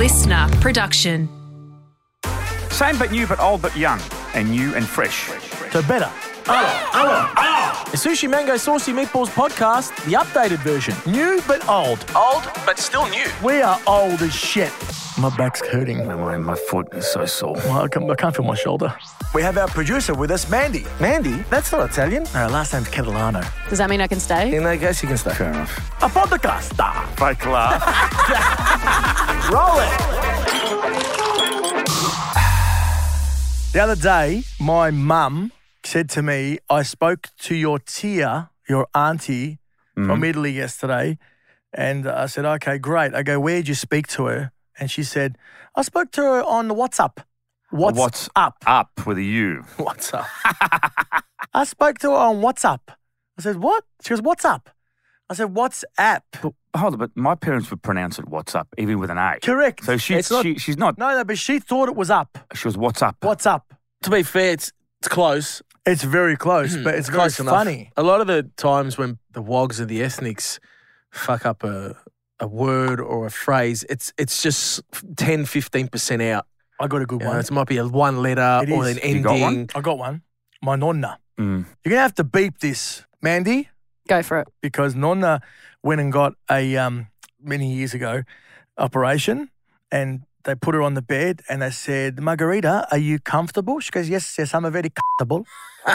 listener production. Same but new, but old but young, and new and fresh. So better. The Sooshi Mango Saucy Meatballs podcast, the updated version. New but old. Old, but still new. We are old as shit. My back's hurting. My, my foot is so sore. Well, I, can't, I can't feel my shoulder. We have our producer with us, Mandy. Mandy? That's not Italian. Our last name's Catalano. Does that mean I can stay? In I guess you can stay. Fair enough. A podcast. Ah, Fake laugh. Roll it. The other day, my mum said to me, I spoke to your tia, your auntie from mm-hmm. Italy yesterday. And I said, okay, great. I go, where'd you speak to her? And she said, I spoke to her on WhatsApp. What's, What's up? Up with a U. What's up? I spoke to her on WhatsApp. I said, what? She goes, what's up? I said, WhatsApp. But, hold on, but my parents would pronounce it what's up, even with an A. Correct. So she, It's not- she she's not. no, no, but she thought it was up. She was what's up. What's up? To be fair, it's, it's close. It's very close, but it's, close very enough. funny. A lot of the times when the wogs and the ethnics fuck up a, a word or a phrase, it's it's just 10, 15% out. I got a good You know, one. it might be a one letter It or is. an You got one? ending. I got one. My nonna. Mm. You're gonna have to beep this, Mandy, Go for it. because nonna went and got a um many years ago operation, and they put her on the bed and they said, Margarita, are you comfortable? She goes, Yes, yes, I'm very comfortable.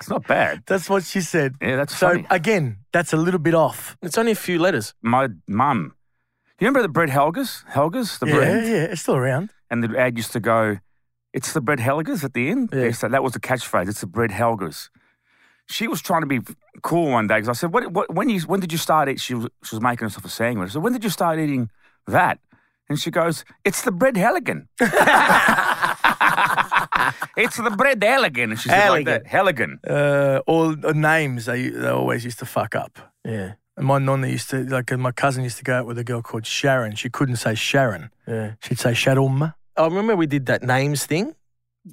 It's not bad. That's what she said. Yeah, that's So funny. again, that's a little bit off. It's only a few letters. My mum. You remember the bread Helgas? Helgas, the yeah, bread? yeah, it's still around. And the ad used to go, it's the bread Helgas at the end. Yeah. So that was the catchphrase. It's the bread Helgas. She was trying to be cool one day because I said, what, what, when, you, when did you start eating? She was, she was making herself a sandwich. I said, when did you start eating that? And she goes, it's the bread Halligan. it's the bread Halligan. And she said like that, Halligan. Uh, all uh, names they, they always used to fuck up. Yeah. And my nonna used to, like, my cousin used to go out with a girl called Sharon. She couldn't say Sharon. Yeah. She'd say Sharon. I remember we did that names thing.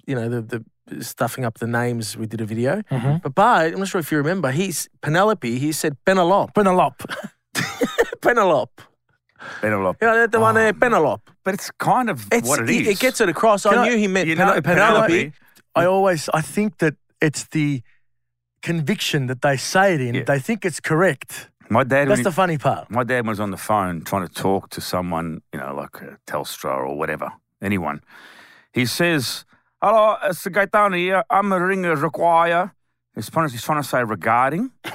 You know, the, the stuffing up the names. We did a video. Mhm. But Bart, I'm not sure if you remember, he's Penelope. He said Penelope. Penelope. Penelope. Penelope. You know, the one there, oh, Penelope. But it's kind of It's, what it he- It gets it across. Can I I- knew he meant You know, Penelope. Penelope. I always, I think that it's the conviction that they say it in. Yeah. They think it's correct. My dad, That's he- the funny part. My dad was on the phone trying to talk to someone, you know, like Telstra or whatever, anyone. He says, Hello, it's Gaetano here. I'm a ringer require. He's trying, he's trying to say regarding. he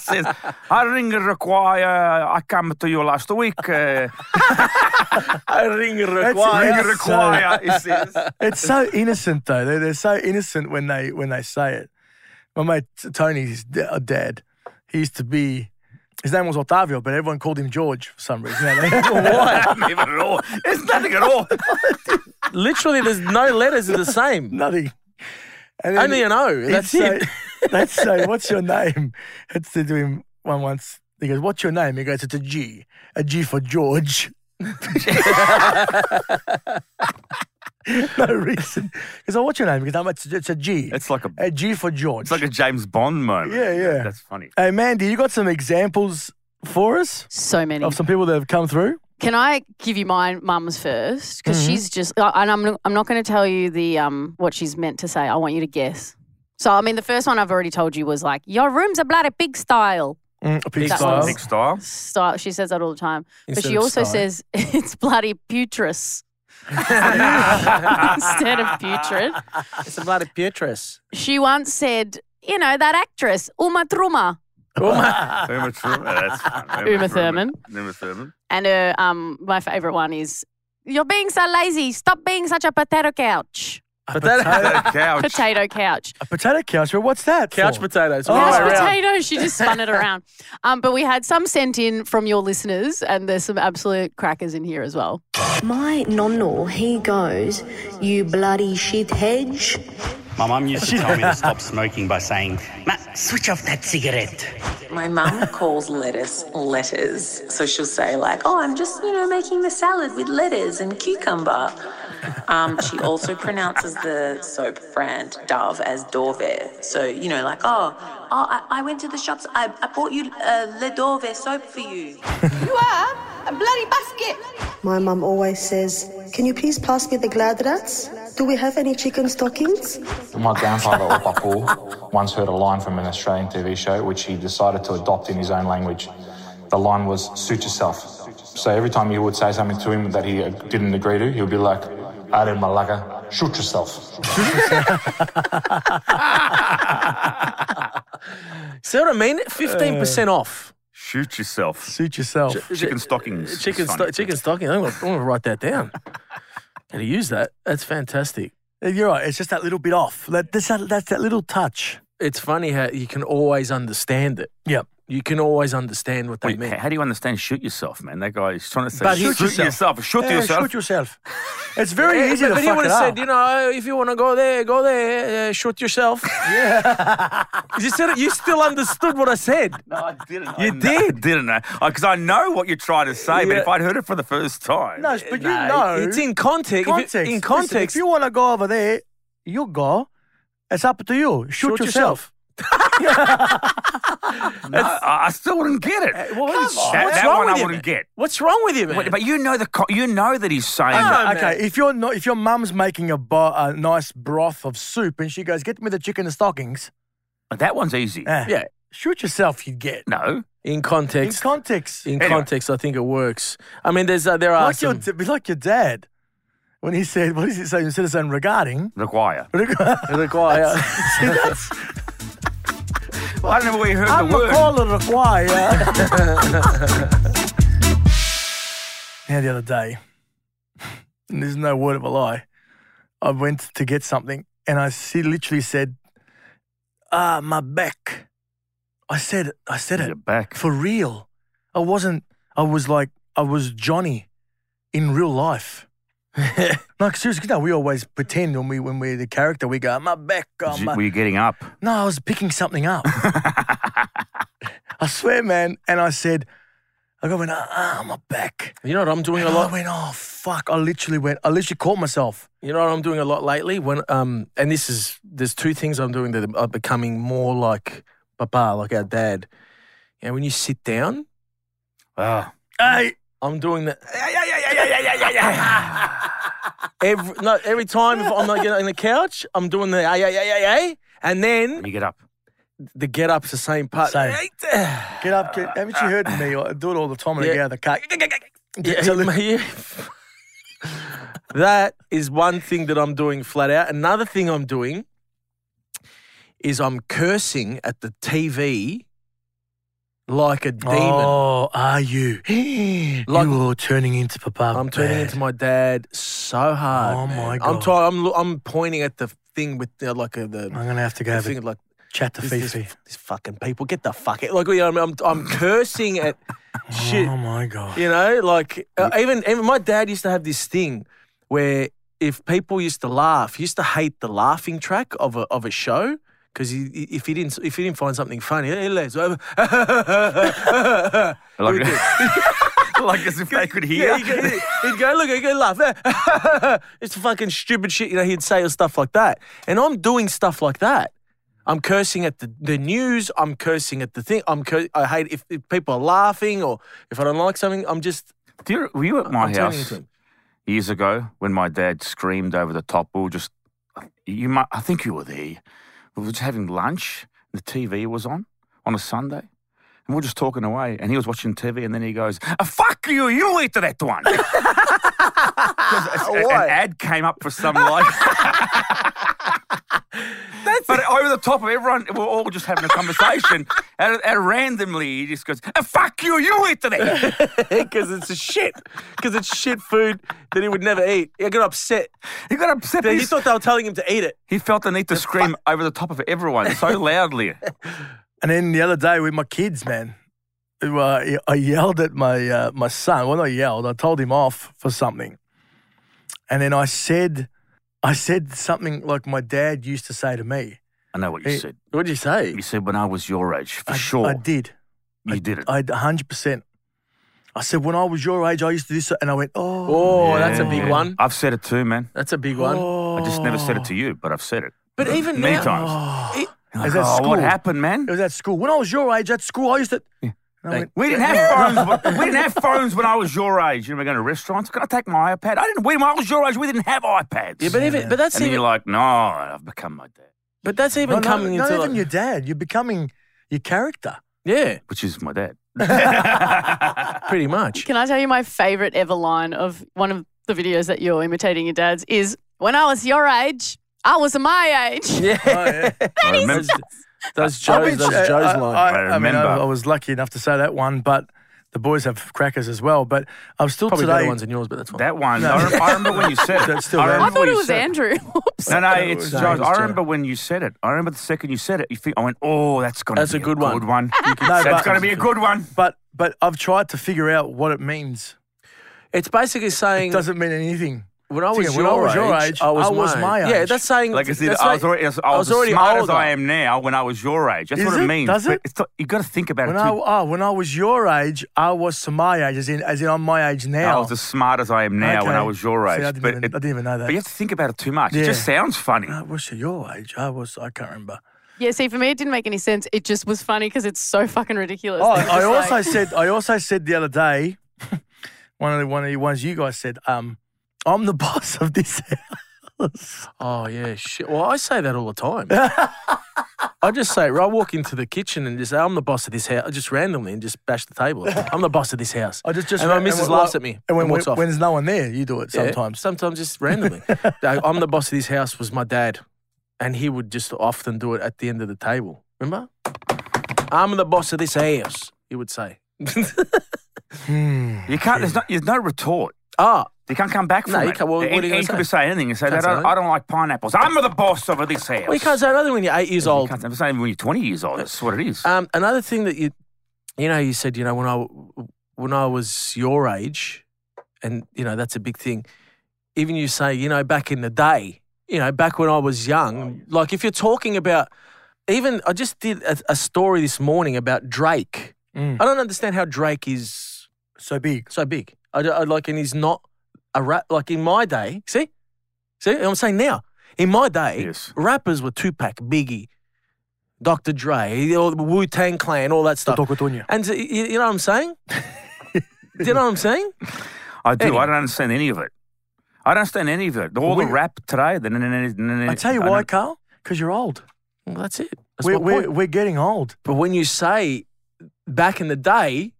says, I ring require. I come to you last week. Uh, I ring require. Ring require, he says. It's so innocent though. They're, they're so innocent when they when they say it. My mate Tony's uh, dad, he used to be. His name was Otavio, but everyone called him George for some reason. What? Not even at all. There's nothing at all. Literally, there's no letters are the same. Nothing. And then Only an O. That's say, it. That's say, what's your name? It's to do him one once. He goes, what's your name? He goes, it's a G. A G for George. no reason. Because goes, oh, what's your name? Because I'm, it's, it's a G. It's like a, a G for George. it's like a James Bond moment. Yeah, yeah. That's funny. Hey, Mandy, you got some examples for us So many. of some people that have come through? Can I give you my mum's first? Because Mhm. she's just, and I'm, not- I'm not going to tell you the um what she's meant to say. I want you to guess. So, I mean, the first one I've already told you was like, "Your room's a bloody pig style." Mm, a pig Big style. one's- Big style. Style. She says that all the time, but she also style. says it's bloody putrid. instead of putrid. It's a bloody putrid. She once said, "You know that actress Uma Thurman." Uma Thurman. That's fun. Uma Thurman. Uma Thurman. And her, um, my favorite one is, "You're being so lazy. Stop being such a potato couch." A Potato- potato, Couch. Potato couch. a potato couch. Well, what's that? Couch for? potatoes. Oh, all Couch the around. potato. She just spun it around. Um, but we had some sent in from your listeners, and there's some absolute crackers in here as well. My nonno, he goes, you bloody shit hedge. My mum used to tell me to stop smoking by saying, Matt, switch off that cigarette. My mum calls lettuce letters. So she'll say, like, oh, I'm just, you know, making the salad with lettuce and cucumber. Um, she also pronounces the soap brand Dove as Dove. So, you know, like, oh, Oh, I, I went to the shops. I, I bought you uh, Le Dove soap for you. You are a bloody basket. My mum always says, Can you please pass me the glad rats? Do we have any chicken stockings? My grandfather, Opapu, once heard a line from an Australian TV show which he decided to adopt in his own language. The line was, suit yourself. So every time you would say something to him that he uh, didn't agree to, he would be like, Are Malaga, shoot yourself. See what I mean? Fifteen percent off. Shoot yourself. Suit yourself. Chicken stockings. Chicken, funny. sto- chicken stocking. I'm gonna, I'm gonna write that down. Gotta use that. That's fantastic. You're right. It's just that little bit off. That, that's, that, that's that little touch. It's funny how you can always understand it. Yep. You can always understand what they Wait, mean. how do you understand shoot yourself, man? That guy is trying to say But shoot, Shoot yourself. Shoot Yeah, yourself. Shoot yourself. It's very Yeah, easy but, to but he fuck would it have up. said, you know, if you want to go there, go there, uh, shoot yourself. Yeah. you said it, you still understood what I said. No, I didn't. You I know- did. didn't I? Because I know what you're trying to say, but if I'd heard it for the first time. no, but you know. it's in context. If you- context. in Listen, context, if you want to go over there, you go. It's up to you. Shoot, shoot yourself. No, I I still wouldn't get it. What is- That- what's that wrong one with I you, wouldn't man? get. What's wrong with you, man? Wait, but you know the co- you know that he's saying that. okay, man. if you're not, if your mum's making a, bo- a nice broth of soup and she goes, "Get me the chicken and stockings," that one's easy. eh, yeah, shoot yourself. You get No, in in context. In, context. In Anyway. context, I think it works. I mean, there's uh, there are like your, some. d- be like your dad when he said, "What does he say?" Instead of saying regarding, require. require. See, that's I don't know where you heard I'm the word. the choir. now the other day, and there's no word of a lie, I went to get something and I see, literally said, "Ah, my back." I said. I said You're it back. for real. I wasn't. I was like, I was Johnny in real life. like seriously, no, we always pretend when we when we're the character, we go, "My back." Oh, Did you- my. were you getting up? No, I was picking something up. I swear, man. And I said, I go, went, ah, my back. You know what I'm doing a lot. I went, oh, fuck. I literally went, I literally caught myself. You know what I'm doing a lot lately? When um, and this is there's two things I'm doing that are becoming more like Papa, like our dad. You know, when you sit down, Ah, Hey, I'm doing that. every no, every time if I'm like on the couch, I'm doing the ay ay ay ay ay, and then you get up. the get up's the same part. Same. get up. Get, haven't you heard me? I do it all the time when I Yeah. get out of the car. Yeah, So li- yeah. that is one thing that I'm doing flat out. Another thing I'm doing is I'm cursing at the TV like a demon. Oh, are you? Like- You're turning into Papa. I'm turning into my dad so hard. Oh, man. my I'm god! I'm lo- I'm pointing at the thing with the, like a, the, I'm to have to go the have thing like chat to this, Fifi. this, this fucking people. Get the fuck out. Like you know, I'm, I'm cursing at shit. Oh, my God. You know, like uh, even even my dad used to have this thing where if people used to laugh, he used to hate the laughing track of a of a show because he, if he didn't if he didn't find something funny, hey, Les, Like, like as if they could hear. Yeah, he'd go, he'd go, look, he'd go laugh. it's fucking stupid shit, you know, he'd say or stuff like that. And I'm doing stuff like that. I'm cursing at the, the news. I'm cursing at the thing. I'm cur- I hate if, if people are laughing or if I don't like something. I'm just Do you, were you at my I'm house years ago when my dad screamed over the top? We were just, you might, I think you were there. We were just having lunch. The TV was on on a Sunday. And we are just talking away, and he was watching TV, and then he goes, "Ah, "Fuck you! You eat that one." a- An ad came up for some like. but over the top of everyone, we're all just having a conversation, and, and randomly he just goes, "Ah, "Fuck you! You eat that." because it's a shit. Because it's shit food that he would never eat. He got upset. He got upset. He He, thought they were telling him to eat it. he felt the need to scream over the top of everyone so loudly. And then the other day with my kids, man, uh, I yelled at my uh, my son. Well, not yelled. I told him off for something, and then I said, I said something like my dad used to say to me. I know what you Hey, said. What'd you say? You said when I was your age, for I, sure. I did. You did it. I hundred percent. I said when I was your age, I used to do this, and I went, oh, Oh, that's a big Yeah. one. I've said it too, man. That's a big one. oh. I just never said it to you, but I've said it. But even Many now, times. e- It Like, was at oh, school. what happened, man? It was at school. When I was your age at school, I used to. And I went, We didn't have phones. when- we didn't have phones when I was your age. You know, we're going to restaurants. Can I take my iPad? I didn't. When I was your age, we didn't have iPads. Yeah, but even but that's and even you're like, no, I've become my dad, but that's even No, no, coming not into even like, your dad. You're becoming your character. yeah, which is my dad. pretty much. Can I tell you my favorite ever line of one of the videos that you're imitating your dad's is when I was your age, I was my age. Yeah, oh, I remember. those, those Joe's, those Joe's I, line. I, I I mean, I, remember. I was lucky enough to say that one, but the boys have crackers as well. But I'm still Probably today. better ones than yours, but that's fine. That one. I, rem- I remember when you said it. That's still I I thought it was said Andrew. Oops. No, no, it's was- Joe. it was I Joe. remember when you said it. I remember the second you said it. You think I went, "Oh, that's gonna That's be a good one. Good one. No, that's gonna be a good one." But but I've tried to figure out what it means. It's basically saying It doesn't mean anything. When I was, Thinking, your, when I was age, your age, I was, I was my Yeah, that's saying Like I said, I was already, I was, I was already as smart as. I am now when I was your age. That's Is what it, it? means. Does it? It's not, you got to think about When it I too. oh, when I was your age, I was to my age, as in as in I'm my age now. I was as smart as I am now when I was your See, age. I didn't but, even- it- I didn't even know that. But you have to think about it too much. Yeah. It just sounds funny. I was to your age. I was. I can't remember. Yeah, see, for me, it didn't make any sense. It just was funny because it's so fucking ridiculous. Oh, I also like- said. I also said the other day. one of the one of the ones you guys said. Um, I'm the boss of this house. Oh yeah, shit. Well, I say that all the time. I just say, I walk into the kitchen and just say, I'm the boss of this house, just randomly, and just bash the table. I'm the boss of this house. I just just and my and missus when- laughs at me And when, and walks when, off. when there's no one there, you do it Yeah, sometimes. sometimes just randomly. Like, I'm the boss of this house was my dad, and he would just often do it at the end of the table. Remember? I'm the boss of this house. He would say. Hmm. You can't. There's no. There's no retort. Ah, You can't come back from No, you it. can't- well, what are you And- gonna and say? could be saying anything and say, Can't that, I, say don't, that. I don't like pineapples. I'm the boss over this house. well, you can't say another when you're eight years You old. can't say same when you're 20 years old. That's what it is. Um, another thing that you, you know, you said, you know, when I when I was your age, and you know that's a big thing. Even you say, you know, back in the day, you know, back when I was young, like if you're talking about, even I just did a, a story this morning about Drake. Mm. I don't understand how Drake is So big. so big. I, I like, and he's not a rap. Like in my day, see, see, I'm saying now. In my day, Yes. rappers were Tupac, Biggie, Dr. Dre, Wu Tang Clan, all that stuff. And you, you know what I'm saying? Do you know what I'm saying? I do. anyway. I don't understand any of it. I don't understand any of it. All We- the rap today. The, I tell you I why, don't- Carl. Because you're old. Well, that's it. That's We're, we're, we're getting old. But when you say back in the day,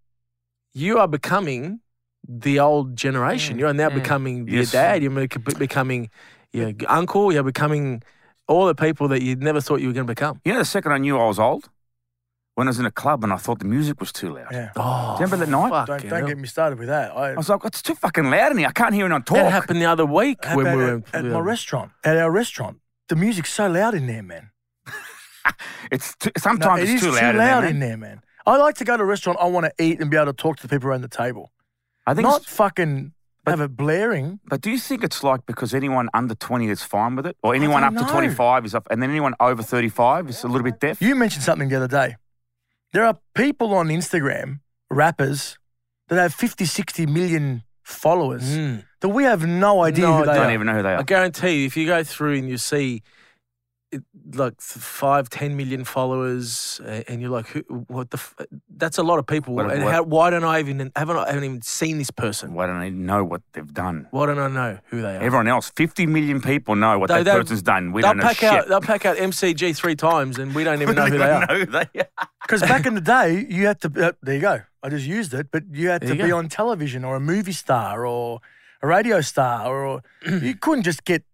you are becoming the old generation. Mm, you are now mm. becoming your dad. You're bec- becoming your uncle. You're becoming all the people that you never thought you were going to become. You know, the second I knew I was old, when I was in a club and I thought the music was too loud. Yeah. Oh, Do you remember that night? Don't, don't get me started with that. I, I was like, it's too fucking loud in here. I can't hear anyone talk. That happened the other week How when about we at, were at we my restaurant, at our restaurant. The music's so loud in there, man. It's too, No, sometimes it it's is too too loud, loud, in there. man. man. I like to go to a restaurant. I want to eat and be able to talk to the people around the table, I think not it's, fucking have it blaring. but do you think it's like because anyone under 20 is fine with it? Or anyone up don't to know. 25 is up, and then anyone over 35 is a little bit deaf? You mentioned something the other day. There are people on Instagram, rappers, that have 50, 60 million followers Mm. that we have no idea No who they I don't are. even know who they are. I are. guarantee you, if you go through and you see it, like five, ten million followers, and you're like, who, what the? F-? That's a lot of people. What- and what- how, why don't I even haven't I haven't even seen this person? Why don't I know what they've done? Why don't I know who they are? Everyone else, 50 million people know what They- that person's done. We they'll don't know pack shit. out. They'll pack out MCG three times, and we don't even know who they are. know they. Because back in the day, you had to. Uh, there you go. I just used it, but you had There to you be go. on television or a movie star or a radio star, or you couldn't just get f-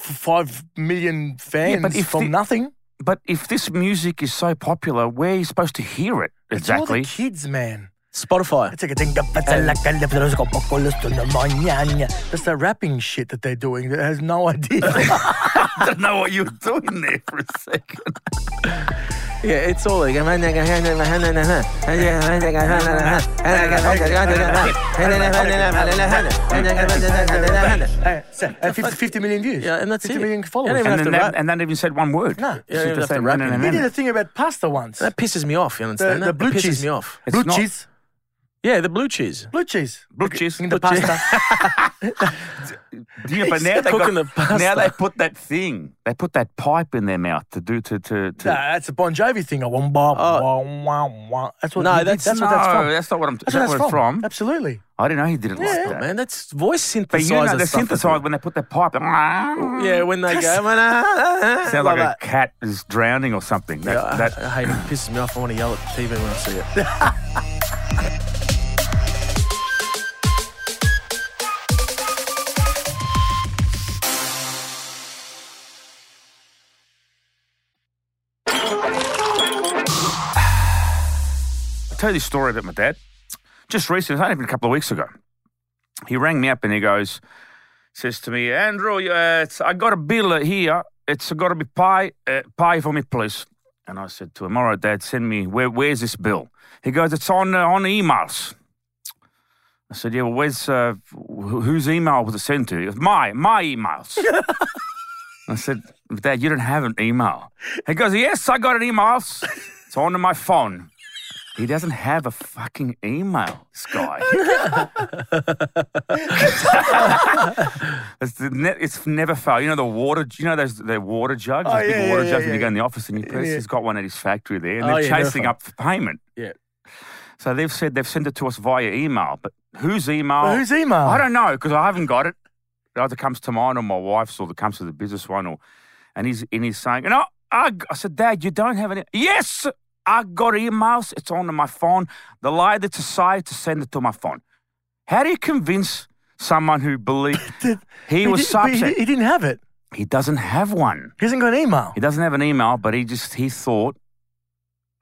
five million fans but if from the- nothing. But if this music is so popular, where are you supposed to hear it It's all exactly? the kids, man. Spotify. It's like a thing that's a- like a left those go pocolos to the. That's the rapping shit that they're doing that has no idea. I don't know what you were doing there for a second. Yeah, it's all like. Hey, so, uh, 50, 50 million views. Yeah, and that's 50 it. million You don't followers. even have And, to then rap. that, and that even said one word. No. You don't It's even just have to saying, rap no, no, it. no, He no. did a thing about pasta once. That pisses me off. You The, understand the that? blue It pisses cheese. me off. It's blue not- cheese. Yeah, the blue cheese. Blue cheese. Blue cheese. In the Blue cheese. pasta. Yeah, but now they got, the pasta. now they put that thing. They put that pipe in their mouth to do to to. to Nah, that's a Bon Jovi thing. A wah. Oh. That's what. No, that's- that's no, what that's from. that's not what I'm. That's That's what what that's it's from. Absolutely. I didn't know he did it like that. Man, that's voice synthesizer. But you know, the stuff, isn't synthesizer it? when they put that pipe. Yeah, when they go. Sounds like, that. a cat is drowning or something. That, Yeah, I- that, I, hate it. It pisses me off. I want to yell at the TV when I see it. tell you this story about my dad. Just recently, it's only been a couple of weeks ago. He rang me up and he goes, says to me, Andrew, uh, it's, I got a bill here. It's got to be pay, uh, pay for me, please. And I said to him, all right, Dad, send me, where, where's this bill? He goes, it's on, uh, on emails. I said, yeah, well, where's, uh, wh- whose email was it sent to? He goes, my, my emails. I said, Dad, you don't have an email. He goes, yes, I got an email. It's on my phone. He doesn't have a fucking email, this oh, guy. it's, ne- it's never failed. You know the water. You know those the water jugs, Oh, those big yeah, water yeah, jugs yeah, when you go in the office and you press. He's got one at his factory there, and Oh, they're chasing up for payment. Yeah. So they've said they've sent it to us via email, but whose email? Whose email? I don't know because I haven't got it. It either comes to mine or my wife's, or it comes to the business one, or and he's and he's saying, "No, I, I said, Dad, you don't have any." Yes, I got emails. It's on my phone. The lady decided to send it to my phone. How do you convince someone who believed he was did- but upset? He, he didn't have it. He doesn't have one. He hasn't got an email. He doesn't have an email, but he just he thought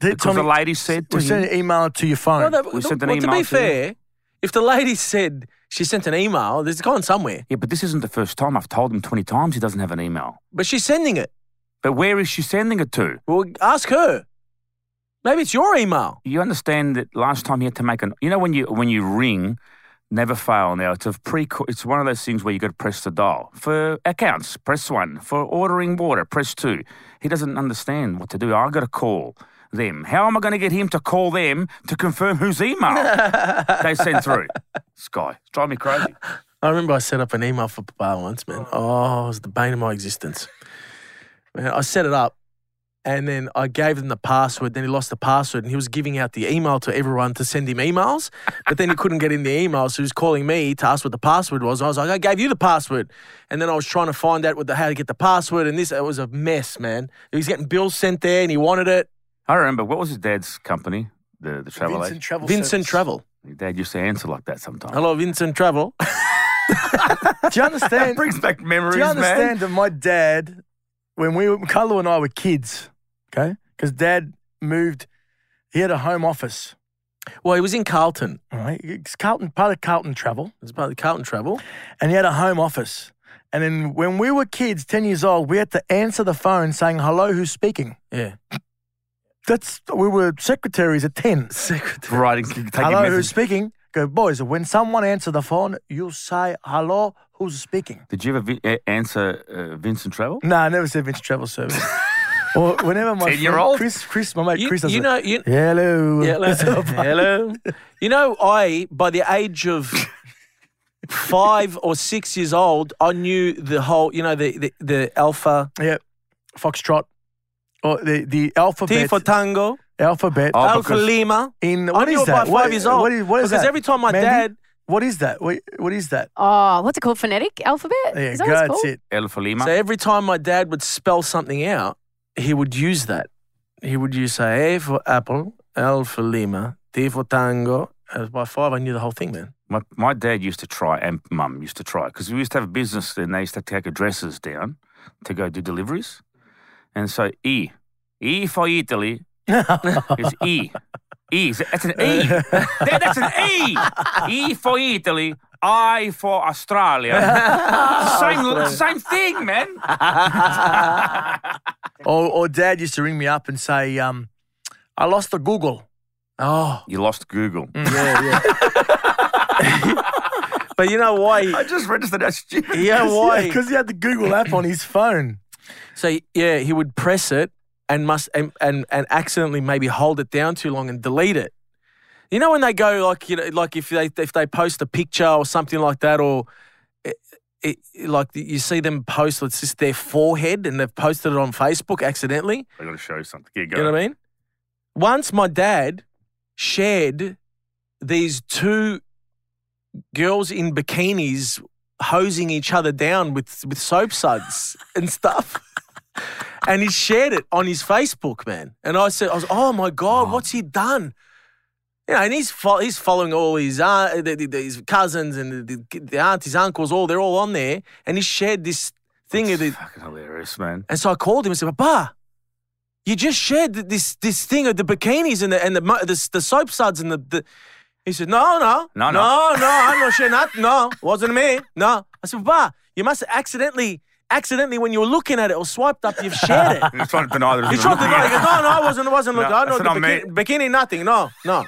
The- because the lady said to we sent an email to your phone. Well, no, We sent an well, to email be to you. fair, if the lady said she sent an email, it's gone somewhere. "Yeah, but this isn't the first time. I've told him twenty times he doesn't have an email. But she's sending it. But where is she sending it to? Well, ask her. Maybe it's your email. You understand that last time you had to make an. You know when you when you ring, never fail. Now it's a pre. It's one of those things where you got to press the dial for accounts. Press one for ordering water. Press two. He doesn't understand what to do. I got to call them. How am I going to get him to call them to confirm whose email they sent through? Sky, it's driving me crazy. I remember I set up an email for Papa once, man. Oh, it was the bane of my existence. Man, I set it up and then I gave him the password. Then he lost the password and he was giving out the email to everyone to send him emails. But then he couldn't get in the email. So he was calling me to ask what the password was. I was like, I gave you the password. And then I was trying to find out what the, how to get the password. And this, it was a mess, man. He was getting bills sent there and he wanted it. I remember what was his dad's company, the the travel Vincent agent. Travel Vincent Service. Travel. Your dad used to answer like that sometimes. Hello, Vincent Travel. Do you understand? That brings back memories, Do you man. understand that my dad, when we were, Carlo and I were kids, okay? Because dad moved, he had a home office, Well, he was in Carlton. all right? It's Carlton, part of Carlton Travel, It's part of the Carlton Travel. and he had a home office. And then when we were kids, 10 years old, we had to answer the phone saying, hello, who's speaking? Yeah. That's, we were secretaries at 10. Secretary. Writing, taking hello, who's speaking? Go, boys, when someone answer the phone, you say, hello, who's speaking? Did you ever vi- a- answer uh, Vincent Travel? No, I never said Vincent Travel Service. or whenever my 10-year-old? Chris, Chris, my mate You, Chris does you it. know, you, Hello. Yeah, hello. hello. You know, I by the age of five or six years old, I knew the whole. You know, the the, the alpha Yeah, Foxtrot. Or the, the T alphabet. for tango, alphabet. Oh, alpha because- lima. in I what knew is it by that? five What- years old. What is, what is because that? every time my Mandy? dad, What is that? What, what is that? Oh, what's it called? Phonetic alphabet? There you Is go. that what That's called? it. Alpha Lima. so every time my dad would spell something out, he would use that. He would use say A for apple, L for lima, T for tango. And by five, I knew the whole thing, man. My, my dad used to try, and mum used to try, because we used to have a business and they used to take addresses down to go do deliveries. And so E, E for Italy is E. E, that's an E. That- that's an E. E for Italy, I for Australia. same, same thing, man. Or, or dad used to ring me up and say, um, I lost the Google. Oh, You lost Google. yeah, yeah. but you know why? I just registered as stupid. Yeah, why? Because he had the Google app on his phone. So yeah, he would press it and must and, and and accidentally maybe hold it down too long and delete it. You know when they go like you know like if they if they post a picture or something like that or eh, it, like you see them post, it's just their forehead, and they've posted it on Facebook accidentally. I got to show you something. Yeah, go. You know what I mean? Once my dad shared these two girls in bikinis hosing each other down with with soap suds and stuff. And he shared it on his Facebook, man. And I said, I was, oh my God, what's he done? You know, and he's fo- he's following all his uh, the, the, the- his cousins and the, the, the aunties, uncles, all they're all on there. And he shared this thing of the, Fucking hilarious, man. and so I called him and said, Papa, you just shared this this thing of the bikinis and the and the the, the soap suds and the, the he said, No, no, No, no. no, no, I'm not sharing that. No, wasn't me. No. I said, Papa, you must have accidentally accidentally when you were looking at it or swiped up, you've shared it. He's trying to deny that. He's trying to deny. Goes, no, no, I wasn't. I wasn't No, looking. I know the "I'm bikini, bikini, nothing. No, no.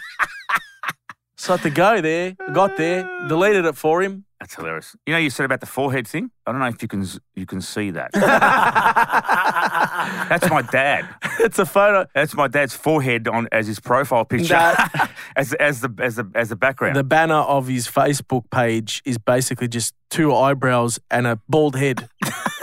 So I had to go there. Got there, deleted it for him. That's hilarious. You know, you said about the forehead thing. I don't know if you can you can see that. That's my dad. It's a photo. That's my dad's forehead on as his profile picture, That- as as the as the as the background. The banner of his Facebook page is basically just two eyebrows and a bald head.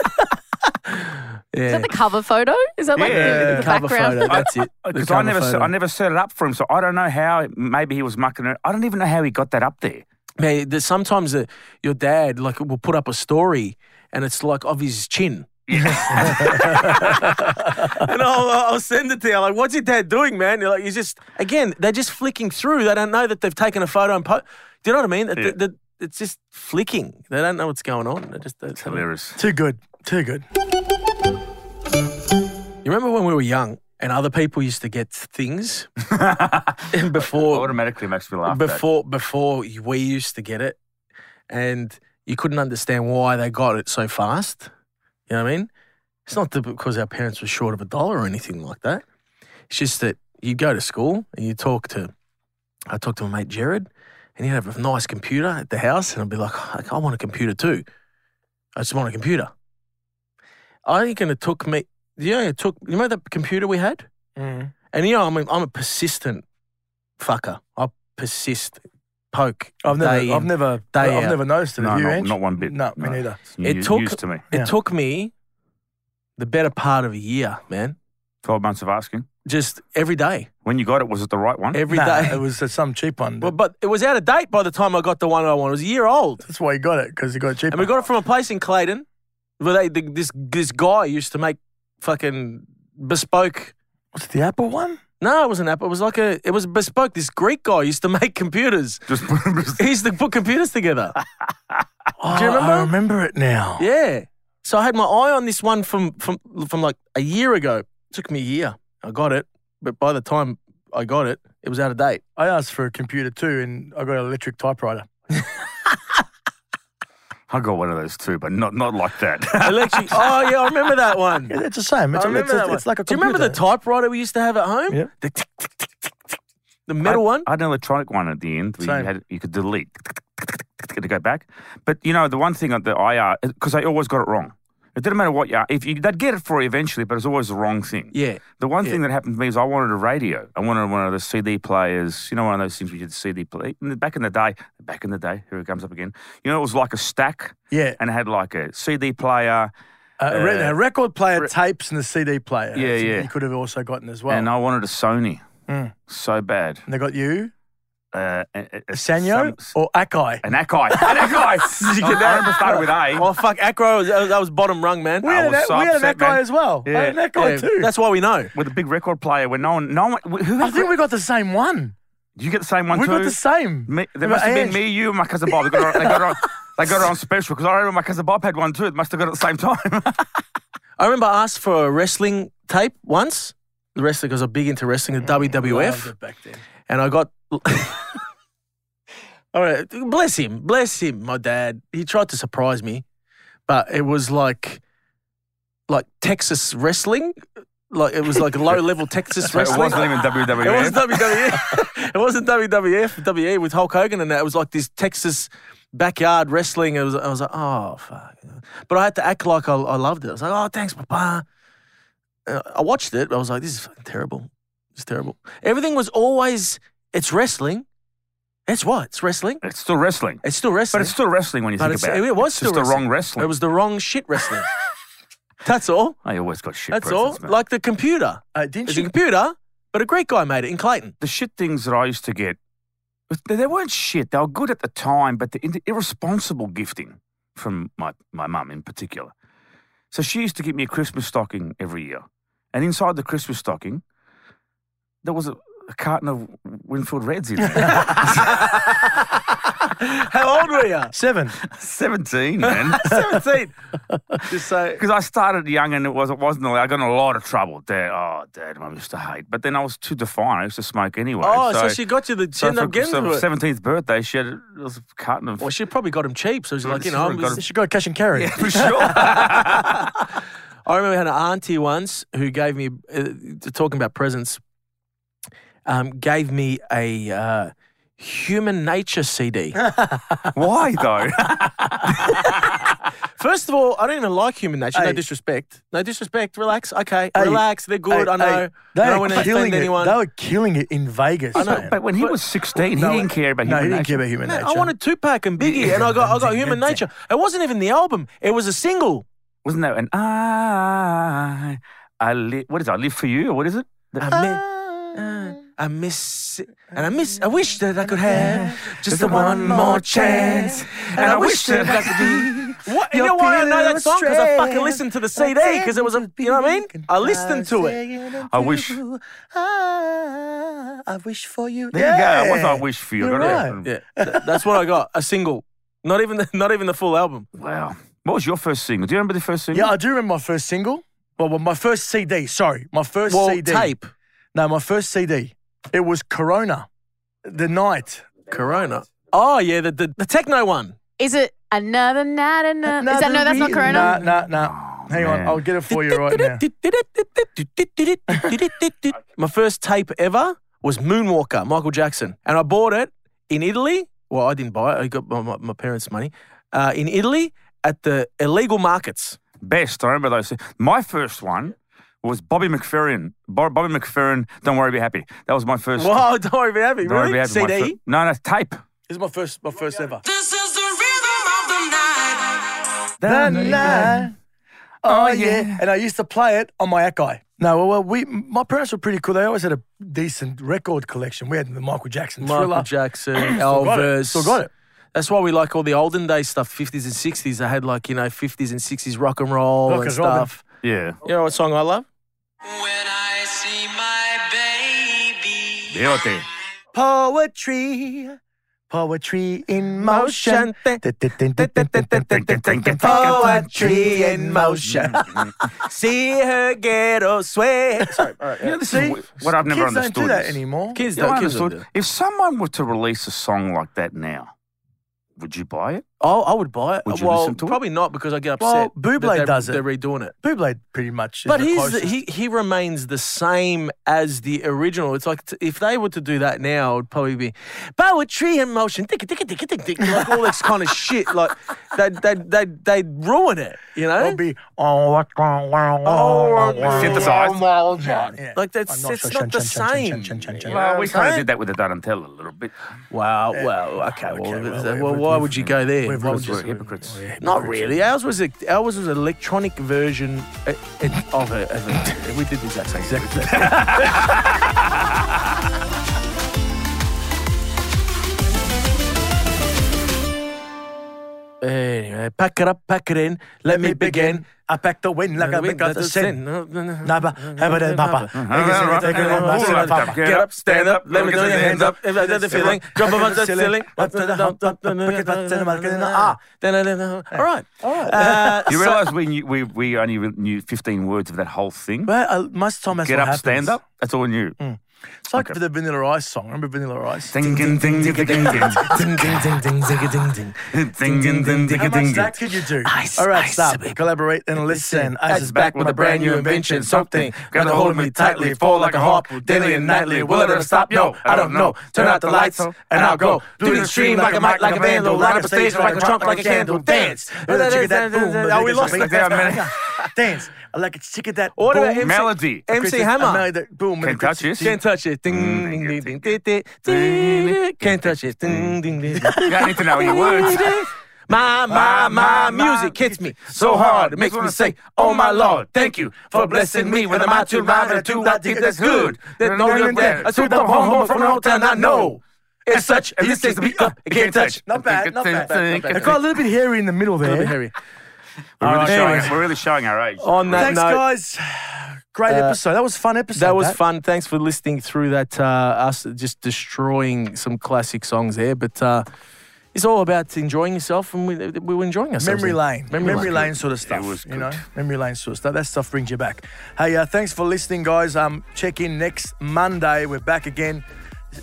Is that the cover photo? Is that like Yeah. the, the cover background? photo. That's it. Because I never, se- photo. I never set it up for him, so I don't know how. Maybe he was mucking it. I don't even know how he got that up there. Man, there's sometimes uh, your dad like will put up a story and it's like of his chin. and I'll, I'll send it to you. Like, what's your dad doing, man? You're like, he's just again, they're just flicking through. They don't know that they've taken a photo and po- Do you know what I mean? Yeah. the- it's just flicking. They don't know what's going on. They're just It's hilarious. Too good. Too good. You remember when we were young and other people used to get things before Automatically makes me laugh. before before we used to get it, and you couldn't understand why they got it so fast. You know what I mean? It's not because our parents were short of a dollar or anything like that. It's just that you go to school and you talk to. I talked to my mate Jared, and he'd have a nice computer at the house, and I'd be like, I want a computer too. I just want a computer. I reckon it took me. Yeah, it took. You know that computer we had. Mm. And you know, I'm a, I'm a persistent fucker. I persist, poke. I've never, day I've in, never, day I've out. never noticed it. No, you, not, not one bit. No, me neither. It new- took- to me. It Yeah. took me the better part of a year, man. Twelve months of asking. Just every day, When you got it, was it the right one? every day. Nah, it was some cheap one. Well, but it was out of date by the time I got the one I wanted. It was a year old, That's why you got it because you got it cheap. and we got it from a place in Clayton where they the, this this guy used to make fucking bespoke. Was it the Apple one? No, it wasn't Apple. It was like a. It was bespoke. This Greek guy used to make computers. Just He used to put computers together. Oh, Do you remember? I remember it now. Yeah. So I had my eye on this one from from from like a year ago. It took me a year. I got it, but by the time I got it, it was out of date. I asked for a computer too, and I got an electric typewriter. I got one of those too, but not not like that. Electric. oh yeah, I remember that one. Yeah, it's the same. It's, I a, remember it's, a- that one. it's like a Do you remember the typewriter we used to have at home? Yeah. The, tick, tick, tick, tick, tick. the metal one. I had an electronic one at the end. Where you Same. had you could delete to go back. But you know the one thing that I because I always got it wrong. It didn't matter what you if you they'd get it for you eventually, but it was always the wrong thing. Yeah. The one Yeah. thing that happened to me is I wanted a radio. I wanted one of the CD players. You know, one of those things we did CD play. Back in the day, back in the day, here it comes up again. You know, it was like a stack, Yeah, and it had like a CD player, uh, a uh, a record player, re- tapes, and the CD player. Yeah, yeah. You could have also gotten as well. and I wanted a Sony Mm. so bad. And they got you, Uh, a, a, Sanyo some- or Akai. an Akai, an Akai. Did you get that? I remember started with A. Oh fuck, Acro. That was, that was bottom rung, man. We had, I an, so we had an Akai man. as well. I had Yeah. an Akai Yeah, too. That's why we know. with a big record player where no one, no one, who I had think we got the same one. Did you get the same one we too? We got the same. Me, there must have been me, you, and my cousin Bob. They got it they got it on, they got it on special because I remember my cousin Bob had one too. It must have got it at the same time. I remember I asked for a wrestling tape once. The wrestling because I'm big into wrestling, the Loved WWF. back then. and I got. All right, bless him, bless him, my dad. He tried to surprise me, but it was like, like Texas wrestling, like it was like low level Texas So it wasn't even WWF. It wasn't WWF. it wasn't WWF, WE with Hulk Hogan, and that. It was like this Texas backyard wrestling. It was. I was like, oh fuck, but I had to act like I, I loved it. I was like, oh thanks, Papa. Uh, I watched it. I was like, this is fucking terrible. It's terrible. Everything was always it's wrestling, It's what? It's wrestling. It's still wrestling. It's still wrestling. But it's still wrestling when you But think about it. it was It's still just the wrong wrestling. It was the wrong shit wrestling. That's all. I always got shit. That's all. man. Like the computer. Uh, didn't It's a computer, but a great guy made it in Clayton. the shit things that I used to get, they weren't shit. They were good at the time, but the the irresponsible gifting from my, my mum in particular. So she used to give me a Christmas stocking every year. And inside the Christmas stocking, there was a, a carton of Winfield Reds in there. How old were you? Seven. 17, man. 17. Just say. Because I started young and it, was, it wasn't, I got in a lot of trouble. Dad, oh, Dad, I used to hate. But then I was too defiant. I used to smoke anyway. Oh, so, she got you the. She so ended for, up getting so it. 17th birthday, she had a, it was a carton of Well, she probably got him cheap. So she's like, you know, I'm Got him- She got cash and carry. Yeah, for sure. I remember I had an auntie once who gave me, uh, talking about presents, um, gave me a uh, Human Nature CD. Why though? First of all, I don't even like Human Nature. No Hey. disrespect. No disrespect. Relax. Okay. Hey, Relax. They're good. Hey, I know. hey, they I don't were want to killing offend it. anyone. They were killing it in Vegas. I know, man. but when he was 16, No, he didn't care about no, human he didn't nature. care about human Man, nature. I wanted Tupac and Biggie, and I got I got Human Nature. It wasn't even the album. It was a single. Wasn't that an I, I live, what is it? I live for you, or what is it? The- I miss, uh, I miss, it, and I miss. I wish that I could have just the one more chance, and I wish that I could be. What? You know why I know that song? Because I fucking listened to the CD. Because it was a, you know what I mean? I listened to it. I wish. I wish for you. There you go. It I wish for you. You're right. Yeah, that's what I got. A single. Not even the, not even the full album. Wow. What was your first single? Do you remember the first single? Yeah, I do remember my first single. Well, well my first CD. Sorry, my first Well, CD. tape. No, my first CD. It was Corona. The night. Corona. Oh yeah, the the, the techno one. Is it another night? Another? Is that no? That's not Corona. Nah, nah, nah. Oh, Hang on. I'll get it for you right now. My first tape ever was Moonwalker, Michael Jackson, and I bought it in Italy. Well, I didn't buy it; I got my, my, my parents' money. Uh, in Italy at the illegal markets. Best. I remember those. My first one was Bobby McFerrin. Bo- Bobby McFerrin, Don't Worry, Be Happy. That was my first. Wow, don't worry, be happy. Don't Worry, Really? Be Happy. my CD. fir- no, no, tape. This is my first, my first ever. This is the rhythm of the night. The night. Oh, oh yeah. And I used to play it on my Akai. No, well, well, we my parents were pretty cool. They always had a decent record collection. We had the Michael Jackson Michael Thriller. Jackson, Still got it. Elvis. Still got it. That's why we like all the olden day stuff, 50s and 60s. They had like, you know, 50s and 60s rock and roll Rock and and roll, stuff. Yeah. You know what song I love? When I see my baby. Deote. Poetry. Poetry in motion. Poetry in motion. See her get a sweat. Sorry, all right. You know, this See, is what I've never kids understood. don't do that is- anymore. Kids don't, I kids don't do. If someone were to release a song like that now, would you buy it? Oh, I would buy it. Would you well, listen to it? probably not because I get Well, upset. Buble that they're- does it. They're redoing it. Buble pretty much. Is But the he's closest. he he remains the same as the original. It's like t- if they were to do that now, it would probably be poetry in motion, tick tick tick tick tick, like all this kind of shit. Like they they they they ruin it, you know. It'll be oh, Synthesized. Yeah. Like that's I'm it's sure. not the same. Well, we kind of did that with the Dun a little bit. Wow, well, okay, well, well, well, we- well, we- why would you go there? Why would all you- We're hypocrites. Not really. Ours was a ours was an electronic version uh, uh, of it. Of it. We did the exact same. Exactly. Anyway, pack it up, pack it in. Let me begin. I packed the wind like a big got the sin. No, no, no. Naba, have it, papa. Get up, stand up, let me know your hands up. If I did the feeling, jump up on the ceiling. Ah, All right, all right. Uh, You realise we knew, we we only knew 15 words of that whole thing. well, uh, most time that's Get up, happens. stand up. That's all we knew. It's like the Vanilla Ice song. Remember Vanilla Ice? Ding ding ding ding ding ding ding ding, ding, ding, ding, ding, ding, ding. ding ding ding ding How much ding. that could you do? Ice, All right, ice, stop. baby. Collaborate and listen. Ice is back with a brand new invention. Something gonna hold me tightly, fall like a harp, daily and nightly. Will it ever stop? Yo, I don't know. Turn out the lights and I'll go. Do the stream like a mic, like a vandal. Light up a stage like a trunk, like a candle. Dance. Oh, we lost it there, man. Dance. I like it. Sick of that. What about boom. MC Melody. MC Hammer. made that boom. Can't touch it. Can't touch it. Ding, mm, ding, ding, ding, ding, ding, ding. Can't touch it. Ding, mm. ding, ding. You don't need to know your words. My, my, my music hits me so hard. It makes me say, oh, oh my Lord, thank you for blessing me with a mind to rhyme and a two I think that's good. There's no good there. I took the home home from the old town I know. It's such, and this takes the beat up, it can't touch. Not bad, not bad. Not bad. It got a little bit hairy in the middle there. A little bit hairy. We're really, Alright, showing, anyways. we're really showing our age. On that Thanks, note, guys. Great episode. That was a fun episode. That was that. fun. Thanks for listening through that. Uh, us just destroying some classic songs there, but uh, it's all about enjoying yourself, and we, we were enjoying ourselves. Memory lane, memory, lane sort of stuff. was You know, memory lane sort of stuff. That stuff brings you back. Hey, uh, thanks for listening, guys. Um, check in next Monday. We're back again.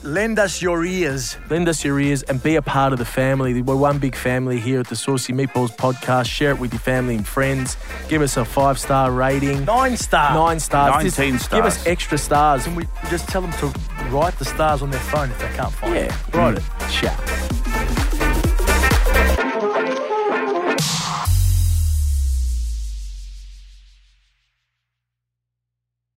Lend us your ears. Lend us your ears and be a part of the family. We're one big family here at the Saucy Meatballs podcast. Share it with your family and friends. Give us a five star rating. Nine star. Nine stars. Just 19 Give us extra stars. And we just tell them to write the stars on their phone if they can't find Yeah, it. write mm. it. Ciao.